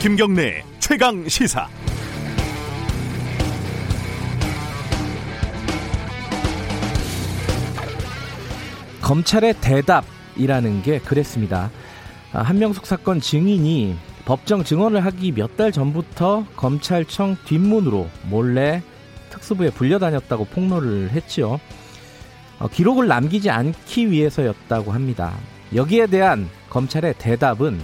김경래 최강 시사. 검찰의 대답이라는 게 그랬습니다. 아, 한명숙 사건 증인이 법정 증언을 하기 몇 달 전부터 검찰청 뒷문으로 몰래 특수부에 불려다녔다고 폭로를 했지요. 어, 기록을 남기지 않기 위해서였다고 합니다. 여기에 대한 검찰의 대답은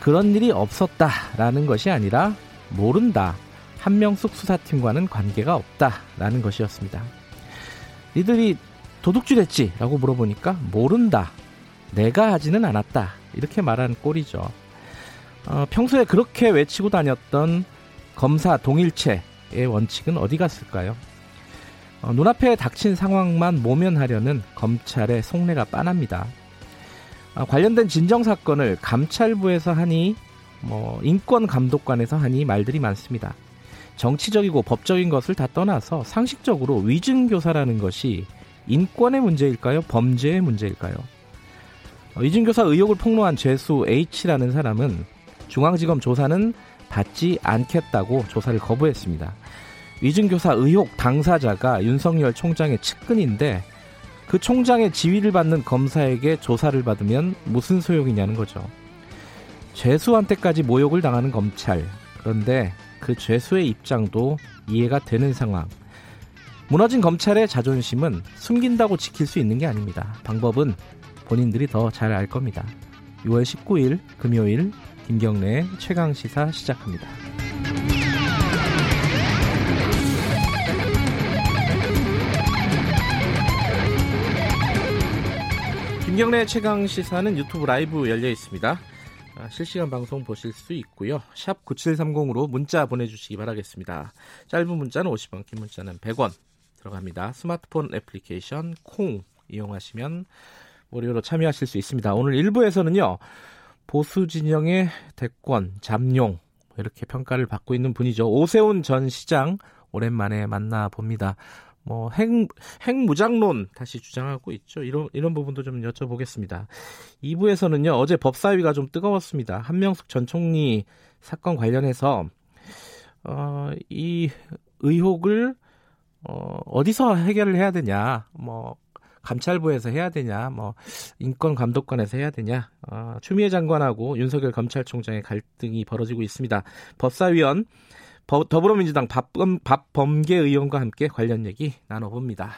그런 일이 없었다라는 것이 아니라 모른다. 한명숙 수사팀과는 관계가 없다라는 것이었습니다. 이들이 도둑질했지? 라고 물어보니까 모른다. 내가 하지는 않았다. 이렇게 말한 꼴이죠. 어, 평소에 그렇게 외치고 다녔던 검사 동일체 의 원칙은 어디 갔을까요? 어, 눈앞에 닥친 상황만 모면하려는 검찰의 속내가 빤합니다. 어, 관련된 진정 사건을 감찰부에서 하니 뭐 인권 감독관에서 하니 말들이 많습니다. 정치적이고 법적인 것을 다 떠나서 상식적으로 위증 교사라는 것이 인권의 문제일까요? 범죄의 문제일까요? 어, 위증교사 의혹을 폭로한 죄수 H라는 사람은 중앙지검 조사는 받지 않겠다고 조사를 거부했습니다. 위증교사 의혹 당사자가 윤석열 총장의 측근인데 그 총장의 지위를 받는 검사에게 조사를 받으면 무슨 소용이냐는 거죠. 죄수한테까지 모욕을 당하는 검찰. 그런데 그 죄수의 입장도 이해가 되는 상황. 무너진 검찰의 자존심은 숨긴다고 지킬 수 있는 게 아닙니다. 방법은 본인들이 더 잘 알 겁니다. 6월 19일 금요일 김경래 최강 시사 시작합니다. 김경래 최강 시사는 유튜브 라이브 열려 있습니다. 아, 실시간 방송 보실 수 있고요. 샵 9730으로 문자 보내주시기 바라겠습니다. 짧은 문자는 50원, 긴 문자는 100원 들어갑니다. 스마트폰 애플리케이션 콩 이용하시면 무료로 참여하실 수 있습니다. 오늘 1부에서는요. 보수 진영의 대권, 잠룡 이렇게 평가를 받고 있는 분이죠. 오세훈 전 시장 오랜만에 만나봅니다. 뭐 핵, 핵무장론 다시 주장하고 있죠. 이런 이런 부분도 좀 여쭤보겠습니다. 2부에서는요. 어제 법사위가 좀 뜨거웠습니다. 한명숙 전 총리 사건 관련해서 어, 이 의혹을 어, 어디서 해결을 해야 되냐. 뭐 감찰부에서 해야 되냐, 뭐 인권 감독관에서 해야 되냐, 어, 추미애 장관하고 윤석열 검찰총장의 갈등이 벌어지고 있습니다. 법사위원 더불어민주당 박범, 박범계 의원과 함께 관련 얘기 나눠봅니다.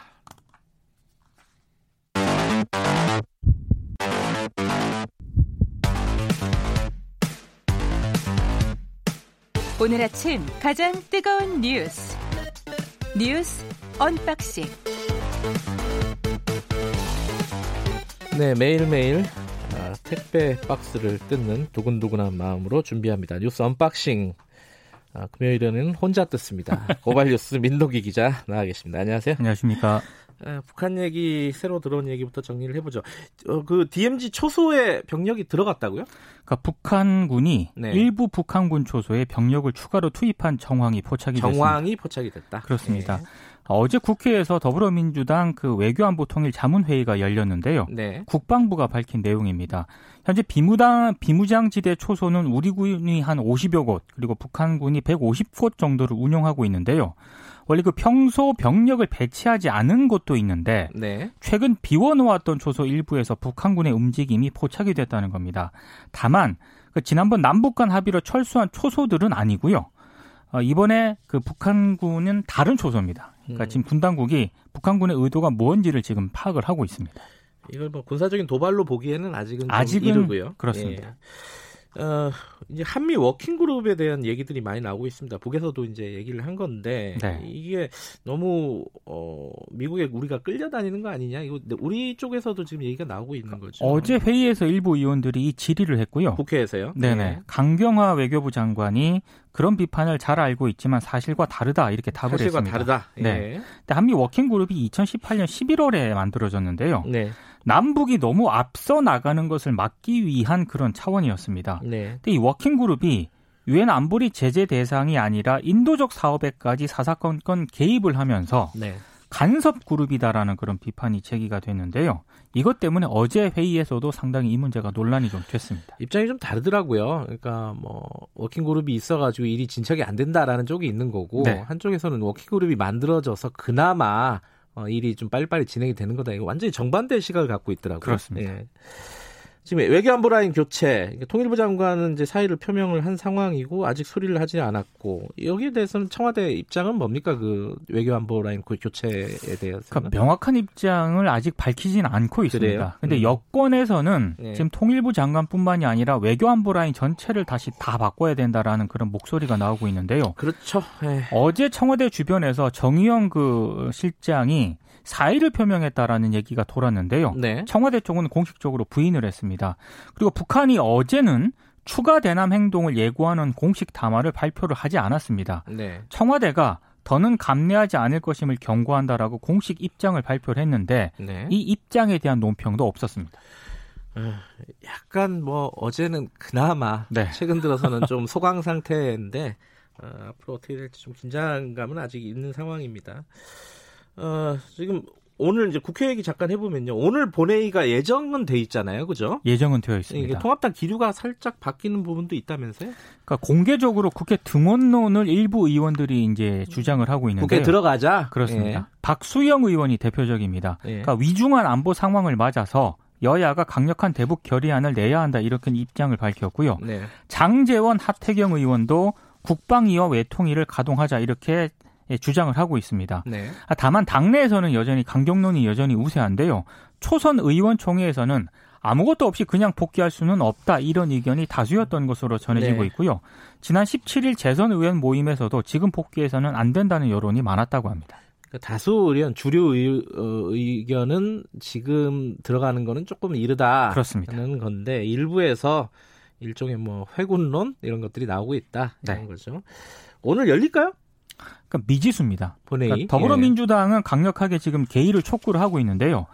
오늘 아침 가장 뜨거운 뉴스 뉴스 언박싱 네 매일매일 아, 택배 박스를 뜯는 두근두근한 마음으로 준비합니다. 뉴스 언박싱 아, 금요일에는 혼자 뜯습니다. 고발뉴스 민동기 기자 나와 계십니다. 안녕하세요. 안녕하십니까. 아, 북한 얘기 새로 들어온 얘기부터 정리를 해보죠. 어, 그 DMZ 초소에 병력이 들어갔다고요? 그러니까 북한군이 네. 일부 북한군 초소에 병력을 추가로 투입한 정황이 포착이 정황이 됐습니다. 정황이 포착이 됐다. 그렇습니다. 네. 어제 국회에서 더불어민주당 그 외교안보 통일 자문회의가 열렸는데요. 네. 국방부가 밝힌 내용입니다. 현재 비무장, 비무장지대 초소는 우리 군이 한 50여 곳, 그리고 북한군이 150곳 정도를 운영하고 있는데요. 원래 그 평소 병력을 배치하지 않은 곳도 있는데 네. 최근 비워놓았던 초소 일부에서 북한군의 움직임이 포착이 됐다는 겁니다. 다만 그 지난번 남북 간 합의로 철수한 초소들은 아니고요. 어, 이번에 그 북한군은 다른 초소입니다. 그러니까 음. 지금 군 당국이 북한군의 의도가 뭔지를 지금 파악을 하고 있습니다. 이걸 뭐 군사적인 도발로 보기에는 아직은 아직은 이르고요. 그렇습니다. 예. 어, 이제 한미 워킹 그룹에 대한 얘기들이 많이 나오고 있습니다. 북에서도 이제 얘기를 한 건데 네. 이게 너무 어, 미국에 우리가 끌려다니는 거 아니냐? 이거 우리 쪽에서도 지금 얘기가 나오고 있는 거죠. 어제 회의에서 일부 의원들이 이 질의를 했고요. 국회에서요? 네네. 네. 강경화 외교부 장관이 그런 비판을 잘 알고 있지만 사실과 다르다 이렇게 답을 사실과 했습니다. 다르다. 예. 네. 근데 한미 워킹 그룹이 2018년 11월에 만들어졌는데요. 네. 남북이 너무 앞서 나가는 것을 막기 위한 그런 차원이었습니다. 네. 근데 이 워킹 그룹이 유엔 안보리 제재 대상이 아니라 인도적 사업에까지 사사건건 개입을 하면서 네. 간섭 그룹이다라는 그런 비판이 제기가 됐는데요. 이것 때문에 어제 회의에서도 상당히 이 문제가 논란이 좀 됐습니다. 입장이 좀 다르더라고요. 그러니까 뭐 워킹 그룹이 있어가지고 일이 진척이 안 된다라는 쪽이 있는 거고 네. 한쪽에서는 워킹 그룹이 만들어져서 그나마 어, 일이 좀 빨리빨리 진행이 되는 거다. 이거 완전히 정반대의 시각을 갖고 있더라고요. 그렇습니다. 예. 지금 외교안보 라인 교체, 통일부 장관은 이제 사의를 표명을 한 상황이고 아직 소리를 하지 않았고 여기에 대해서는 청와대 입장은 뭡니까 그 외교안보 라인 교체에 대해서? 그러니까 명확한 입장을 아직 밝히진 않고 있습니다. 그런데 음. 여권에서는 네. 지금 통일부 장관뿐만이 아니라 외교안보 라인 전체를 다시 다 바꿔야 된다라는 그런 목소리가 나오고 있는데요. 그렇죠. 네. 어제 청와대 주변에서 정의영 그 실장이 사의를 표명했다라는 얘기가 돌았는데요. 네. 청와대 쪽은 공식적으로 부인을 했습니다. 그리고 북한이 어제는 추가 대남 행동을 예고하는 공식 담화를 발표를 하지 않았습니다. 네. 청와대가 더는 감내하지 않을 것임을 경고한다라고 공식 입장을 발표를 했는데 네. 이 입장에 대한 논평도 없었습니다. 어, 약간 뭐 어제는 그나마 네. 최근 들어서는 좀 소강 상태인데 어, 앞으로 어떻게 될지 좀 긴장감은 아직 있는 상황입니다. 어, 지금 오늘 이제 국회 얘기 잠깐 해보면요. 오늘 본회의가 예정은 돼 있잖아요. 그죠? 예정은 되어 있습니다. 통합당 기류가 살짝 바뀌는 부분도 있다면서요? 그러니까 공개적으로 국회 등원론을 일부 의원들이 이제 주장을 하고 있는데 국회 들어가자. 그렇습니다. 예. 박수영 의원이 대표적입니다. 예. 그러니까 위중한 안보 상황을 맞아서 여야가 강력한 대북 결의안을 내야 한다 이렇게 입장을 밝혔고요. 네. 장재원 하태경 의원도 국방위와 외통위를 가동하자 이렇게 예, 주장을 하고 있습니다. 네. 아, 다만 당내에서는 여전히 강경론이 여전히 우세한데요. 초선 의원총회에서는 아무것도 없이 그냥 복귀할 수는 없다 이런 의견이 다수였던 것으로 전해지고 네. 있고요. 지난 17일 재선 의원 모임에서도 지금 복귀해서는 안 된다는 여론이 많았다고 합니다. 그 다수 의견 주류 의, 어, 견은 지금 들어가는 거는 조금 이르다 그렇습니다. 하는 건데 일부에서 일종의 뭐 회군론 이런 것들이 나오고 있다 이런 네. 거죠. 오늘 열릴까요? 그러니까 미지수입니다. 그러니까 더불어민주당은 강력하게 지금 개의를 촉구를 하고 있는데요.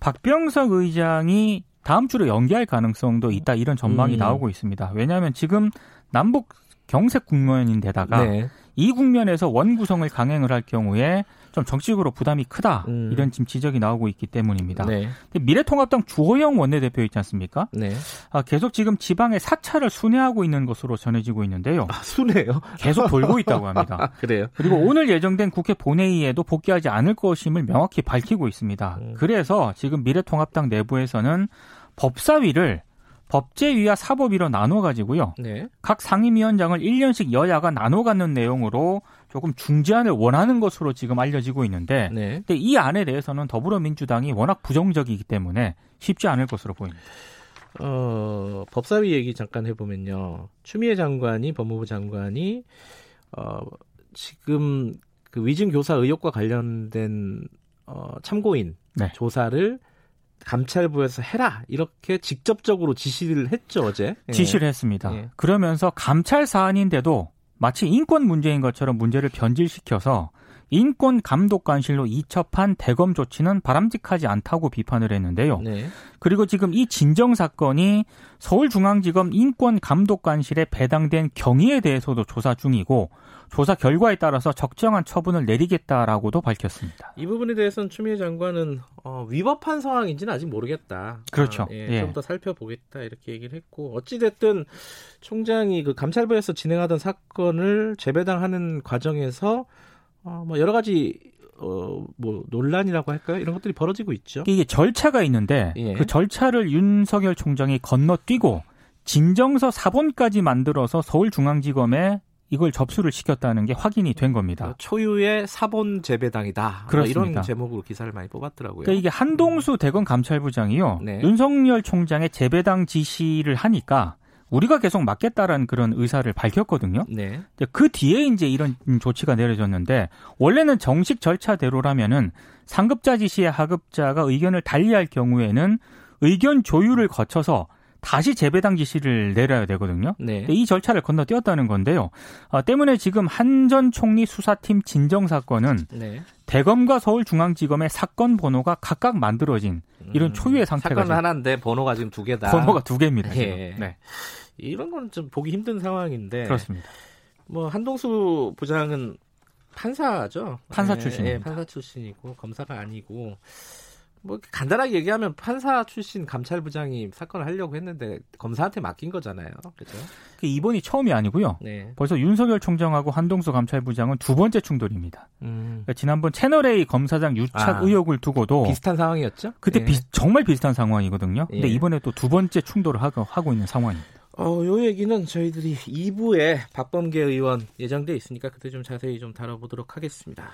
박병석 의장이 다음 주로 연기할 가능성도 있다 이런 전망이 음. 나오고 있습니다. 왜냐하면 지금 남북 경색 국면인데다가 네. 이 국면에서 원 구성을 강행을 할 경우에 좀 정치적으로 부담이 크다 음. 이런 지금 지적이 나오고 있기 때문입니다. 네. 미래통합당 주호영 원내대표 있지 않습니까? 네. 아, 계속 지금 지방의 사찰을 순회하고 있는 것으로 전해지고 있는데요. 아, 순회요? 계속 돌고 있다고 합니다. 그래요? 그리고 오늘 예정된 국회 본회의에도 복귀하지 않을 것임을 명확히 밝히고 있습니다. 음. 그래서 지금 미래통합당 내부에서는 법사위를 법제위와 사법위로 나눠 가지고요. 네. 각 상임위원장을 1년씩 여야가 나눠 갖는 내용으로 조금 중재안을 원하는 것으로 지금 알려지고 있는데 네. 근데 이 안에 대해서는 더불어민주당이 워낙 부정적이기 때문에 쉽지 않을 것으로 보입니다. 어, 법사위 얘기 잠깐 해보면요. 추미애 장관이 법무부 장관이 어, 지금 그 위증 교사 의혹과 관련된 어, 참고인 네. 조사를 감찰부에서 해라 이렇게 직접적으로 지시를 했죠 어제 예. 지시를 했습니다. 예. 그러면서 감찰 사안인데도 마치 인권 문제인 것처럼 문제를 변질시켜서 인권 감독 관실로 이첩한 대검 조치는 바람직하지 않다고 비판을 했는데요. 네. 그리고 지금 이 진정 사건이 서울중앙지검 인권 감독 관실에 배당된 경위에 대해서도 조사 중이고 조사 결과에 따라서 적정한 처분을 내리겠다라고도 밝혔습니다. 이 부분에 대해서는 추미애 장관은 어, 위법한 상황인지는 아직 모르겠다. 그렇죠. 아, 예, 예. 좀더 살펴보겠다 이렇게 얘기를 했고 어찌 됐든 총장이 그 감찰부에서 진행하던 사건을 재배당하는 과정에서 어, 뭐 여러 가지 어, 뭐 논란이라고 할까요? 이런 것들이 벌어지고 있죠. 이게 절차가 있는데 예. 그 절차를 윤석열 총장이 건너뛰고 진정서 사본까지 만들어서 서울중앙지검에 이걸 접수를 시켰다는 게 확인이 된 겁니다. 그 초유의 사본 재배당이다. 그렇습니다. 이런 제목으로 기사를 많이 뽑았더라고요. 그러니까 이게 한동수 대검 감찰부장이요. 네. 윤석열 총장의 재배당 지시를 하니까 우리가 계속 맡겠다라는 그런 의사를 밝혔거든요. 네. 그 뒤에 이제 이런 조치가 내려졌는데 원래는 정식 절차대로라면은 상급자 지시에 하급자가 의견을 달리할 경우에는 의견 조율을 거쳐서 다시 재배당 지시를 내려야 되거든요. 네. 이 절차를 건너뛰었다는 건데요. 아, 때문에 지금 한전 총리 수사팀 진정 사건은 네. 대검과 서울중앙지검의 사건 번호가 각각 만들어진 이런 음, 초유의 상태가 사건 하나인데 번호가 지금 두 개다. 번호가 두 개입니다. 예. 네. 이런 건 좀 보기 힘든 상황인데 그렇습니다. 뭐 한동수 부장은 판사죠. 판사 출신. 예, 판사 출신이고 검사가 아니고 뭐 간단하게 얘기하면 판사 출신 감찰부장이 사건을 하려고 했는데 검사한테 맡긴 거잖아요. 그죠? 그 이번이 처음이 아니고요. 네. 벌써 윤석열 총장하고 한동수 감찰부장은 두 번째 충돌입니다. 음. 그러니까 지난번 채널 A 검사장 유착 아, 의혹을 두고도 비슷한 상황이었죠? 그때 네. 비, 정말 비슷한 상황이거든요. 근데 예. 이번에 또 두 번째 충돌을 하고, 하고 있는 상황입니다. 어, 요 얘기는 저희들이 2부에 박범계 의원 예정돼 있으니까 그때 좀 자세히 좀 다뤄보도록 하겠습니다.